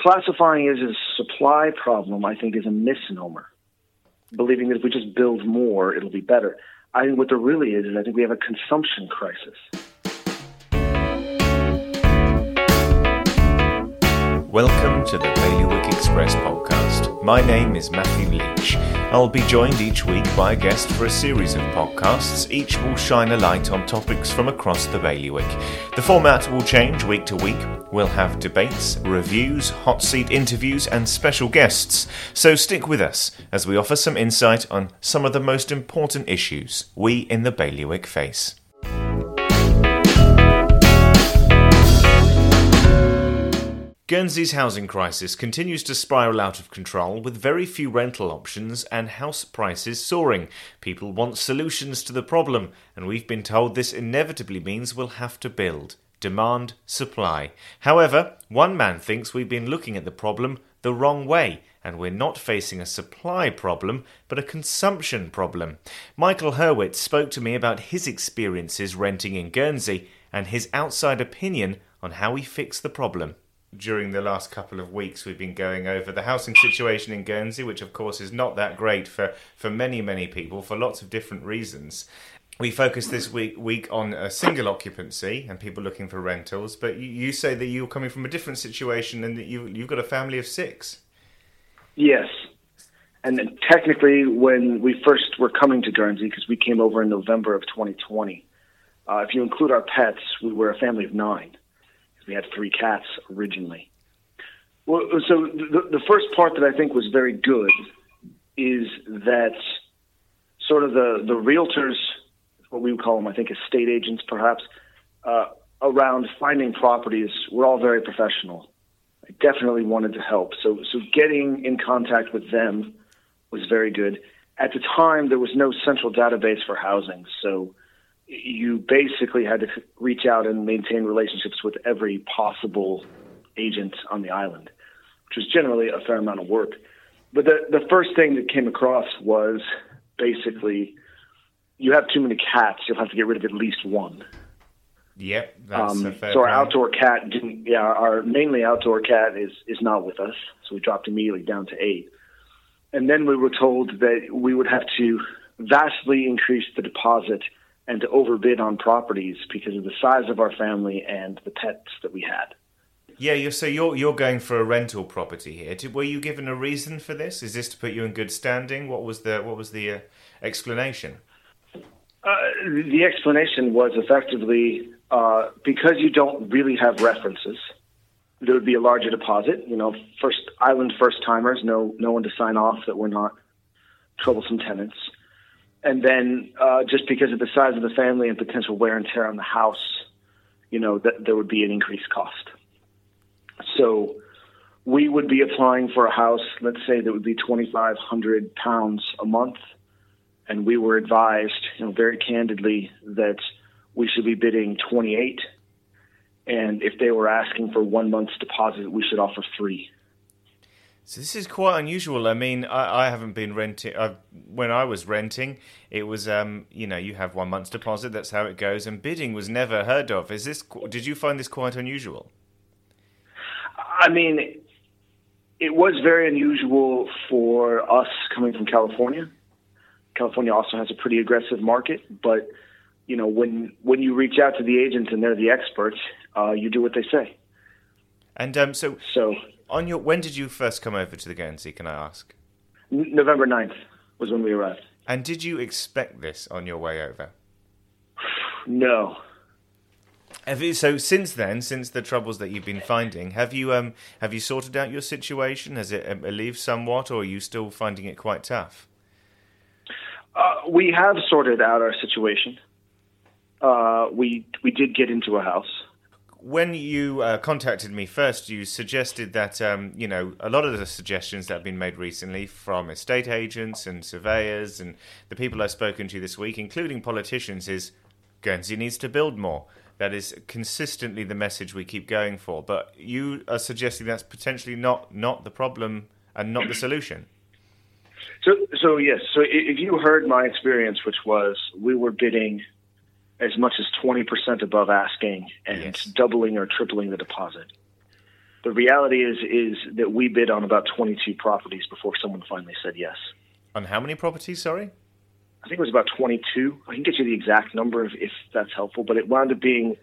classifying it as a supply problem, I think, is a misnomer. Believing that if we just build more, it'll be better. I think what there really is is I think we have a consumption crisis. Welcome to the Bailiwick Express podcast. My name is Matthew Leach. I'll be joined each week by a guest for a series of podcasts. Each will shine a light on topics from across the bailiwick. The format will change week to week. We'll have debates, reviews, hot seat interviews, and special guests. So stick with us as we offer some insight on some of the most important issues we in the bailiwick face. Guernsey's housing crisis continues to spiral out of control with very few rental options and house prices soaring. People want solutions to the problem, and we've been told this inevitably means we'll have to build. Demand, supply. However, one man thinks we've been looking at the problem the wrong way, and we're not facing a supply problem, but a consumption problem. Michael Hurwitz spoke to me about his experiences renting in Guernsey and his outside opinion on how we fix the problem during the last couple of weeks we've been going over the housing situation in Guernsey, which of course is not that great for, for many, many people for lots of different reasons. We focus this week week on a single occupancy and people looking for rentals, but you, you say that you're coming from a different situation and that you you've got a family of six. Yes, and technically, when we first were coming to Guernsey, because we came over in November of 2020, uh, if you include our pets, we were a family of nine. We had three cats originally. Well, so the, the first part that I think was very good is that sort of the, the realtors, what we would call them, I think estate agents perhaps, uh, around finding properties were all very professional. I definitely wanted to help. So, so getting in contact with them was very good. At the time, there was no central database for housing. So you basically had to reach out and maintain relationships with every possible agent on the island, which was generally a fair amount of work. But the the first thing that came across was basically you have too many cats, you'll have to get rid of at least one. Yep, that's um, a fair so our point. outdoor cat didn't. Yeah, our mainly outdoor cat is is not with us, so we dropped immediately down to eight. And then we were told that we would have to vastly increase the deposit and to overbid on properties because of the size of our family and the pets that we had. Yeah, you're, so you're you're going for a rental property here. Did, were you given a reason for this? Is this to put you in good standing? What was the what was the uh, explanation? Uh, the explanation was effectively uh, because you don't really have references. There would be a larger deposit. You know, first island first timers, no no one to sign off that we're not troublesome tenants and then uh, just because of the size of the family and potential wear and tear on the house, you know, that there would be an increased cost. So we would be applying for a house, let's say that would be 2,500 pounds a month. And we were advised, you know, very candidly that we should be bidding 28. And if they were asking for one month's deposit, we should offer three. So this is quite unusual. I mean, I, I haven't been renting. I, when I was renting, it was um, you know you have one month's deposit. That's how it goes. And bidding was never heard of. Is this? Did you find this quite unusual? I mean, it was very unusual for us coming from California. California also has a pretty aggressive market, but you know when when you reach out to the agents and they're the experts, uh, you do what they say. And um, so so on your when did you first come over to the Guernsey? Can I ask? November 9th was when we arrived. And did you expect this on your way over? No. Have you, so since then, since the troubles that you've been finding, have you um have you sorted out your situation? Has it um, relieved somewhat, or are you still finding it quite tough? Uh, we have sorted out our situation. Uh, we we did get into a house when you uh, contacted me first, you suggested that um, you know a lot of the suggestions that have been made recently from estate agents and surveyors and the people I've spoken to this week, including politicians, is Guernsey needs to build more. That is consistently the message we keep going for. But you are suggesting that's potentially not not the problem and not the solution. So, so yes. So, if you heard my experience, which was we were bidding as much as 20% above asking and yes. doubling or tripling the deposit. The reality is is that we bid on about 22 properties before someone finally said yes. On how many properties? Sorry. I think it was about 22. I can get you the exact number if, if that's helpful, but it wound up being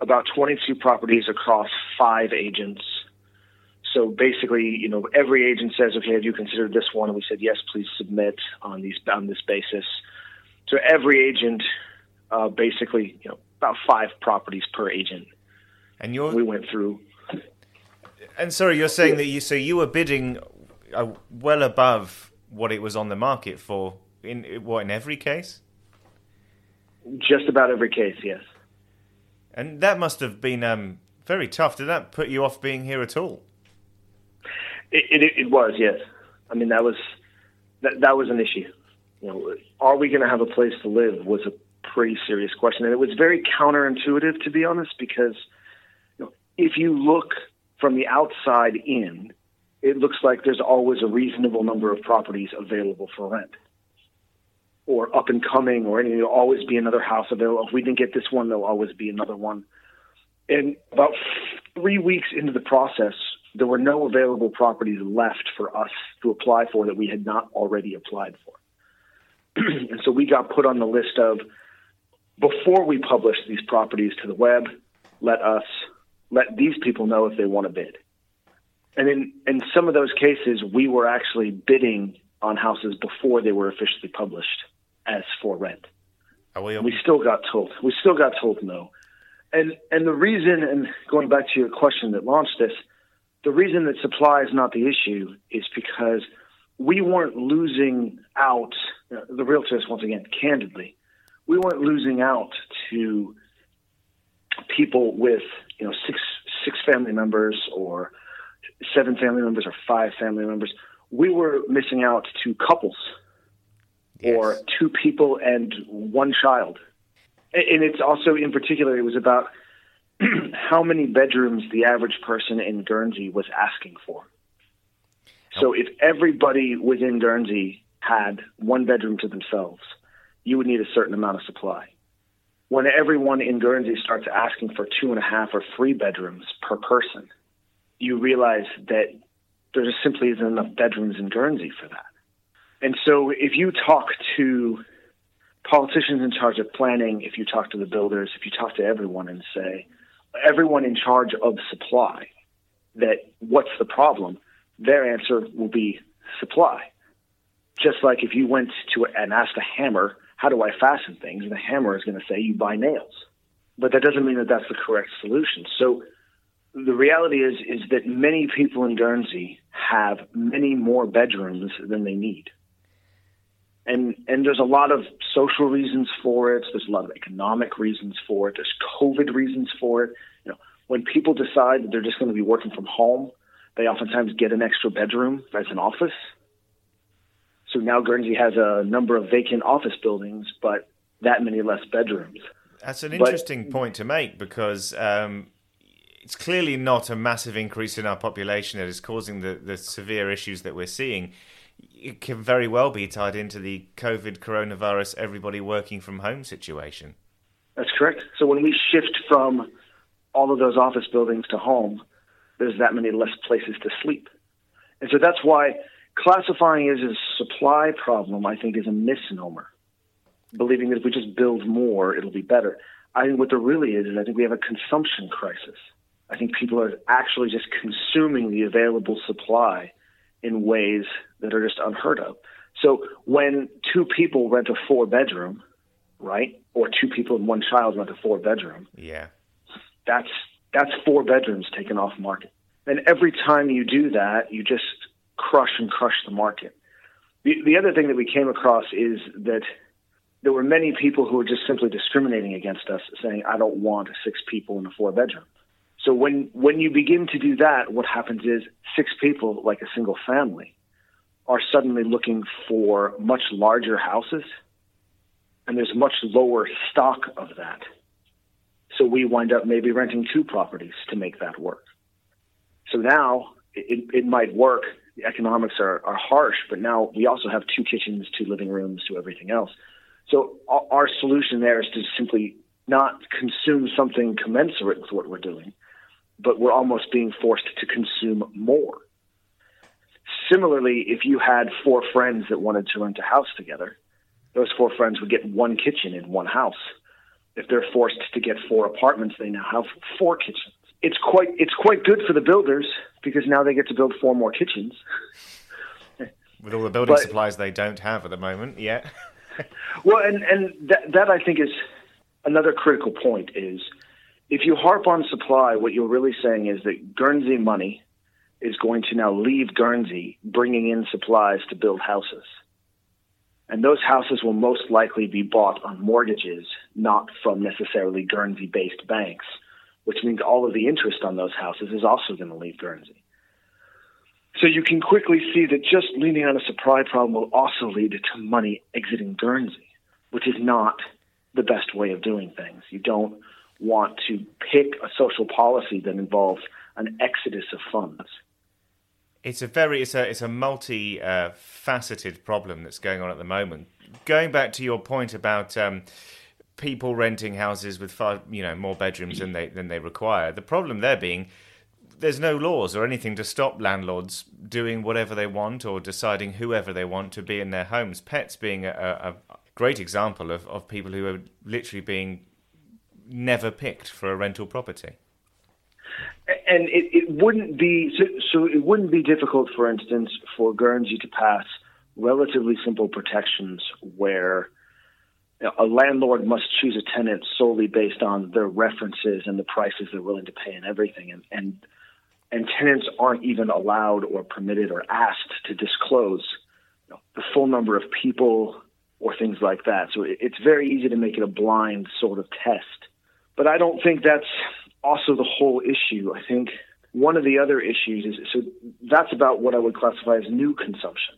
about 22 properties across five agents. So basically, you know, every agent says, "Okay, have you considered this one?" And we said, "Yes, please submit on these on this basis." So every agent, uh, basically, you know, about five properties per agent. And you we went through. And sorry, you're saying that you so you were bidding uh, well above what it was on the market for in what in every case? Just about every case, yes. And that must have been um, very tough. Did that put you off being here at all? It, it, it was, yes. I mean, that was that, that was an issue. You know, are we going to have a place to live? Was a pretty serious question, and it was very counterintuitive, to be honest, because you know, if you look from the outside in, it looks like there's always a reasonable number of properties available for rent or up and coming or anything. There'll always be another house available. If we didn't get this one, there'll always be another one. And about three weeks into the process, there were no available properties left for us to apply for that we had not already applied for. and so we got put on the list of before we publish these properties to the web, let us let these people know if they want to bid. And in, in some of those cases, we were actually bidding on houses before they were officially published as for rent. We, we still got told. We still got told no. And and the reason, and going back to your question that launched this, the reason that supply is not the issue is because we weren't losing out. Uh, the realtors, once again, candidly, we weren't losing out to people with you know six six family members or seven family members or five family members. We were missing out to couples yes. or two people and one child. And it's also, in particular, it was about how many bedrooms the average person in Guernsey was asking for. So if everybody within Guernsey had one bedroom to themselves, you would need a certain amount of supply. When everyone in Guernsey starts asking for two and a half or three bedrooms per person, you realize that there just simply isn't enough bedrooms in Guernsey for that. And so if you talk to politicians in charge of planning, if you talk to the builders, if you talk to everyone and say, everyone in charge of supply, that what's the problem, their answer will be supply. Just like if you went to and asked a hammer, how do I fasten things? And the hammer is going to say, you buy nails. But that doesn't mean that that's the correct solution. So the reality is, is that many people in Guernsey have many more bedrooms than they need and and there's a lot of social reasons for it. There's a lot of economic reasons for it. There's COVID reasons for it. You know, when people decide that they're just going to be working from home, they oftentimes get an extra bedroom as an office. So now Guernsey has a number of vacant office buildings, but that many less bedrooms. That's an interesting but, point to make because um, it's clearly not a massive increase in our population that is causing the, the severe issues that we're seeing it can very well be tied into the COVID coronavirus, everybody working from home situation. That's correct. So when we shift from all of those office buildings to home, there's that many less places to sleep. And so that's why classifying it as a supply problem, I think, is a misnomer. Believing that if we just build more, it'll be better. I think what there really is is I think we have a consumption crisis. I think people are actually just consuming the available supply in ways that are just unheard of. So when two people rent a four bedroom, right, or two people and one child rent a four bedroom, yeah, that's that's four bedrooms taken off market. And every time you do that, you just crush and crush the market. The, the other thing that we came across is that there were many people who were just simply discriminating against us, saying, "I don't want six people in a four bedroom." So when when you begin to do that, what happens is six people, like a single family, are suddenly looking for much larger houses, and there's much lower stock of that. So we wind up maybe renting two properties to make that work. So now it, it might work. The economics are, are harsh, but now we also have two kitchens, two living rooms, two everything else. So our solution there is to simply not consume something commensurate with what we're doing, but we're almost being forced to consume more. Similarly, if you had four friends that wanted to rent a house together, those four friends would get one kitchen in one house. If they're forced to get four apartments, they now have four kitchens. It's quite it's quite good for the builders because now they get to build four more kitchens. With all the building but, supplies they don't have at the moment, yeah. well, and and that that I think is another critical point is if you harp on supply, what you're really saying is that Guernsey money is going to now leave Guernsey, bringing in supplies to build houses. And those houses will most likely be bought on mortgages, not from necessarily Guernsey based banks, which means all of the interest on those houses is also going to leave Guernsey. So you can quickly see that just leaning on a supply problem will also lead to money exiting Guernsey, which is not the best way of doing things. You don't want to pick a social policy that involves an exodus of funds. It's a very it's a it's a multi uh, faceted problem that's going on at the moment. Going back to your point about um, people renting houses with you know more bedrooms than they than they require, the problem there being there's no laws or anything to stop landlords doing whatever they want or deciding whoever they want to be in their homes. Pets being a, a great example of, of people who are literally being never picked for a rental property. And it, it wouldn't be so, so. It wouldn't be difficult, for instance, for Guernsey to pass relatively simple protections where a landlord must choose a tenant solely based on their references and the prices they're willing to pay and everything, and and and tenants aren't even allowed or permitted or asked to disclose you know, the full number of people or things like that. So it, it's very easy to make it a blind sort of test. But I don't think that's also the whole issue. I think one of the other issues is so that's about what I would classify as new consumption.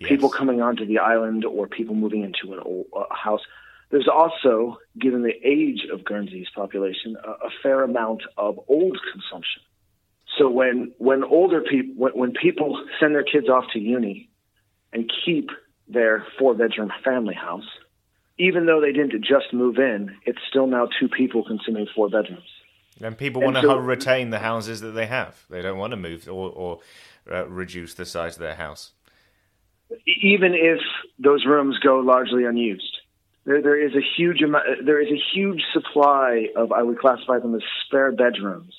Yes. People coming onto the island or people moving into an old uh, house. There's also, given the age of Guernsey's population, a, a fair amount of old consumption. So when when older people when, when people send their kids off to uni and keep their four bedroom family house, even though they didn't just move in, it's still now two people consuming four bedrooms. And people want and to so, retain the houses that they have. They don't want to move or, or uh, reduce the size of their house. Even if those rooms go largely unused, there, there is a huge amount. There is a huge supply of I would classify them as spare bedrooms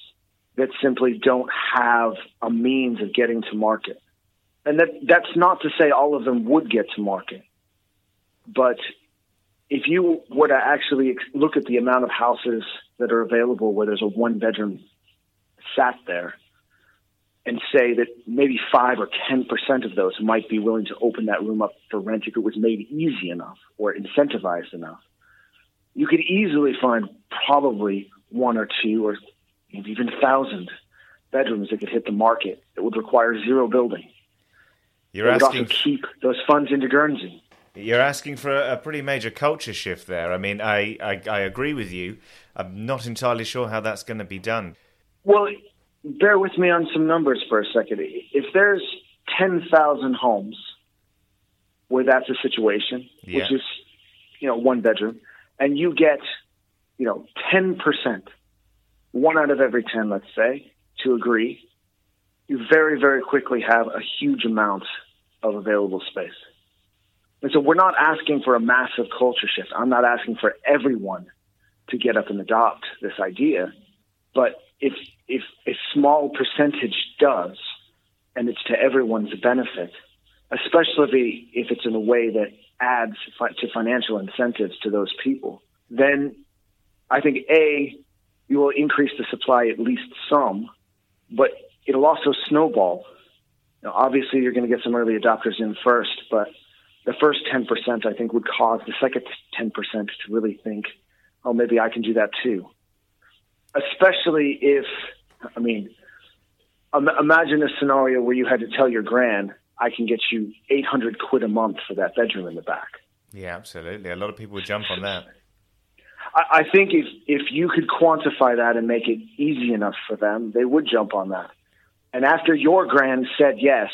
that simply don't have a means of getting to market. And that that's not to say all of them would get to market, but if you were to actually look at the amount of houses that are available where there's a one bedroom sat there and say that maybe five or ten percent of those might be willing to open that room up for rent if it was made easy enough or incentivized enough, you could easily find probably one or two or even a thousand bedrooms that could hit the market that would require zero building. You're asking would also keep those funds into Guernsey. You're asking for a, pretty major culture shift there. I mean, I, I, I agree with you. I'm not entirely sure how that's going to be done. Well, bear with me on some numbers for a second. If there's 10,000 homes where that's a situation, yeah. which is, you know, one bedroom, and you get, you know, 10%, one out of every 10, let's say, to agree, you very, very quickly have a huge amount of available space. And so we're not asking for a massive culture shift. I'm not asking for everyone to get up and adopt this idea. But if if a small percentage does, and it's to everyone's benefit, especially if it's in a way that adds to financial incentives to those people, then I think a you will increase the supply at least some, but it'll also snowball. Now, obviously, you're going to get some early adopters in first, but the first 10% I think would cause the second 10% to really think, oh, maybe I can do that too. Especially if, I mean, imagine a scenario where you had to tell your grand, I can get you 800 quid a month for that bedroom in the back. Yeah, absolutely. A lot of people would jump on that. I, I think if, if you could quantify that and make it easy enough for them, they would jump on that. And after your grand said yes,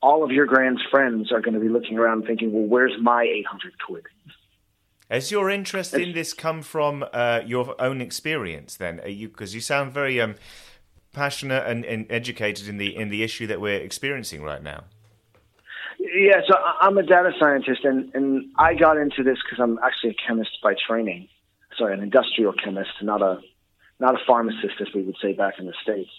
all of your grand's friends are going to be looking around thinking, well, where's my 800 quid? Has your interest in this come from uh, your own experience then? you because you sound very um, passionate and, and, educated in the in the issue that we're experiencing right now. Yeah, so I'm a data scientist, and, and I got into this because I'm actually a chemist by training. Sorry, an industrial chemist, not a not a pharmacist, as we would say back in the states.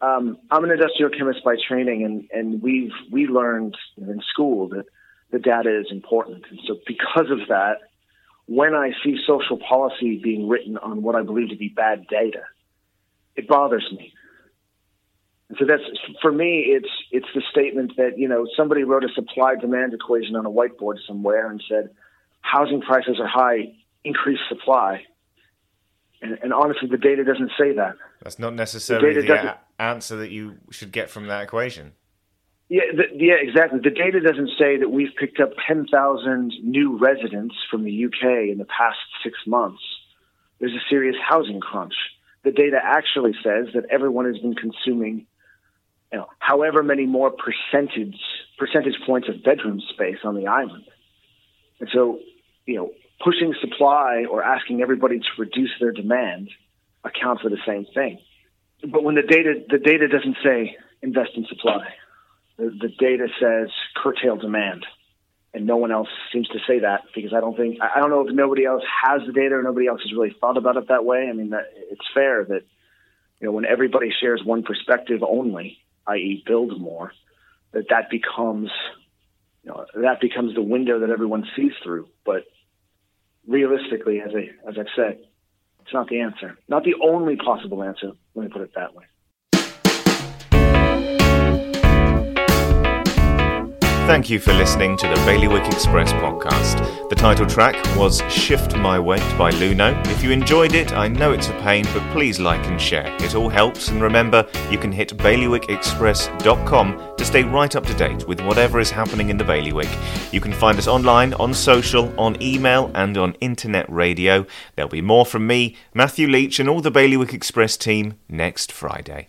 Um, I'm an industrial chemist by training, and, and we've we learned in school that the data is important, and so because of that, when I see social policy being written on what I believe to be bad data, it bothers me. And so that's for me. It's it's the statement that you know somebody wrote a supply demand equation on a whiteboard somewhere and said housing prices are high, increase supply. And, and honestly, the data doesn't say that. That's not necessarily the, the a- answer that you should get from that equation. Yeah, the, yeah, exactly. The data doesn't say that we've picked up 10,000 new residents from the UK in the past six months. There's a serious housing crunch. The data actually says that everyone has been consuming, you know, however many more percentage percentage points of bedroom space on the island. And so, you know, pushing supply or asking everybody to reduce their demand account for the same thing. But when the data the data doesn't say invest in supply the, the data says curtail demand, and no one else seems to say that because I don't think I don't know if nobody else has the data or nobody else has really thought about it that way. I mean, that, it's fair that you know when everybody shares one perspective only, i.e., build more, that that becomes you know that becomes the window that everyone sees through. But realistically, as I as I've said, it's not the answer, not the only possible answer. Let me put it that way. Thank you for listening to the Bailiwick Express podcast. The title track was Shift My Weight by Luno. If you enjoyed it, I know it's a pain, but please like and share. It all helps, and remember, you can hit bailiwickexpress.com to stay right up to date with whatever is happening in the Bailiwick. You can find us online, on social, on email, and on internet radio. There'll be more from me, Matthew Leach, and all the Bailiwick Express team next Friday.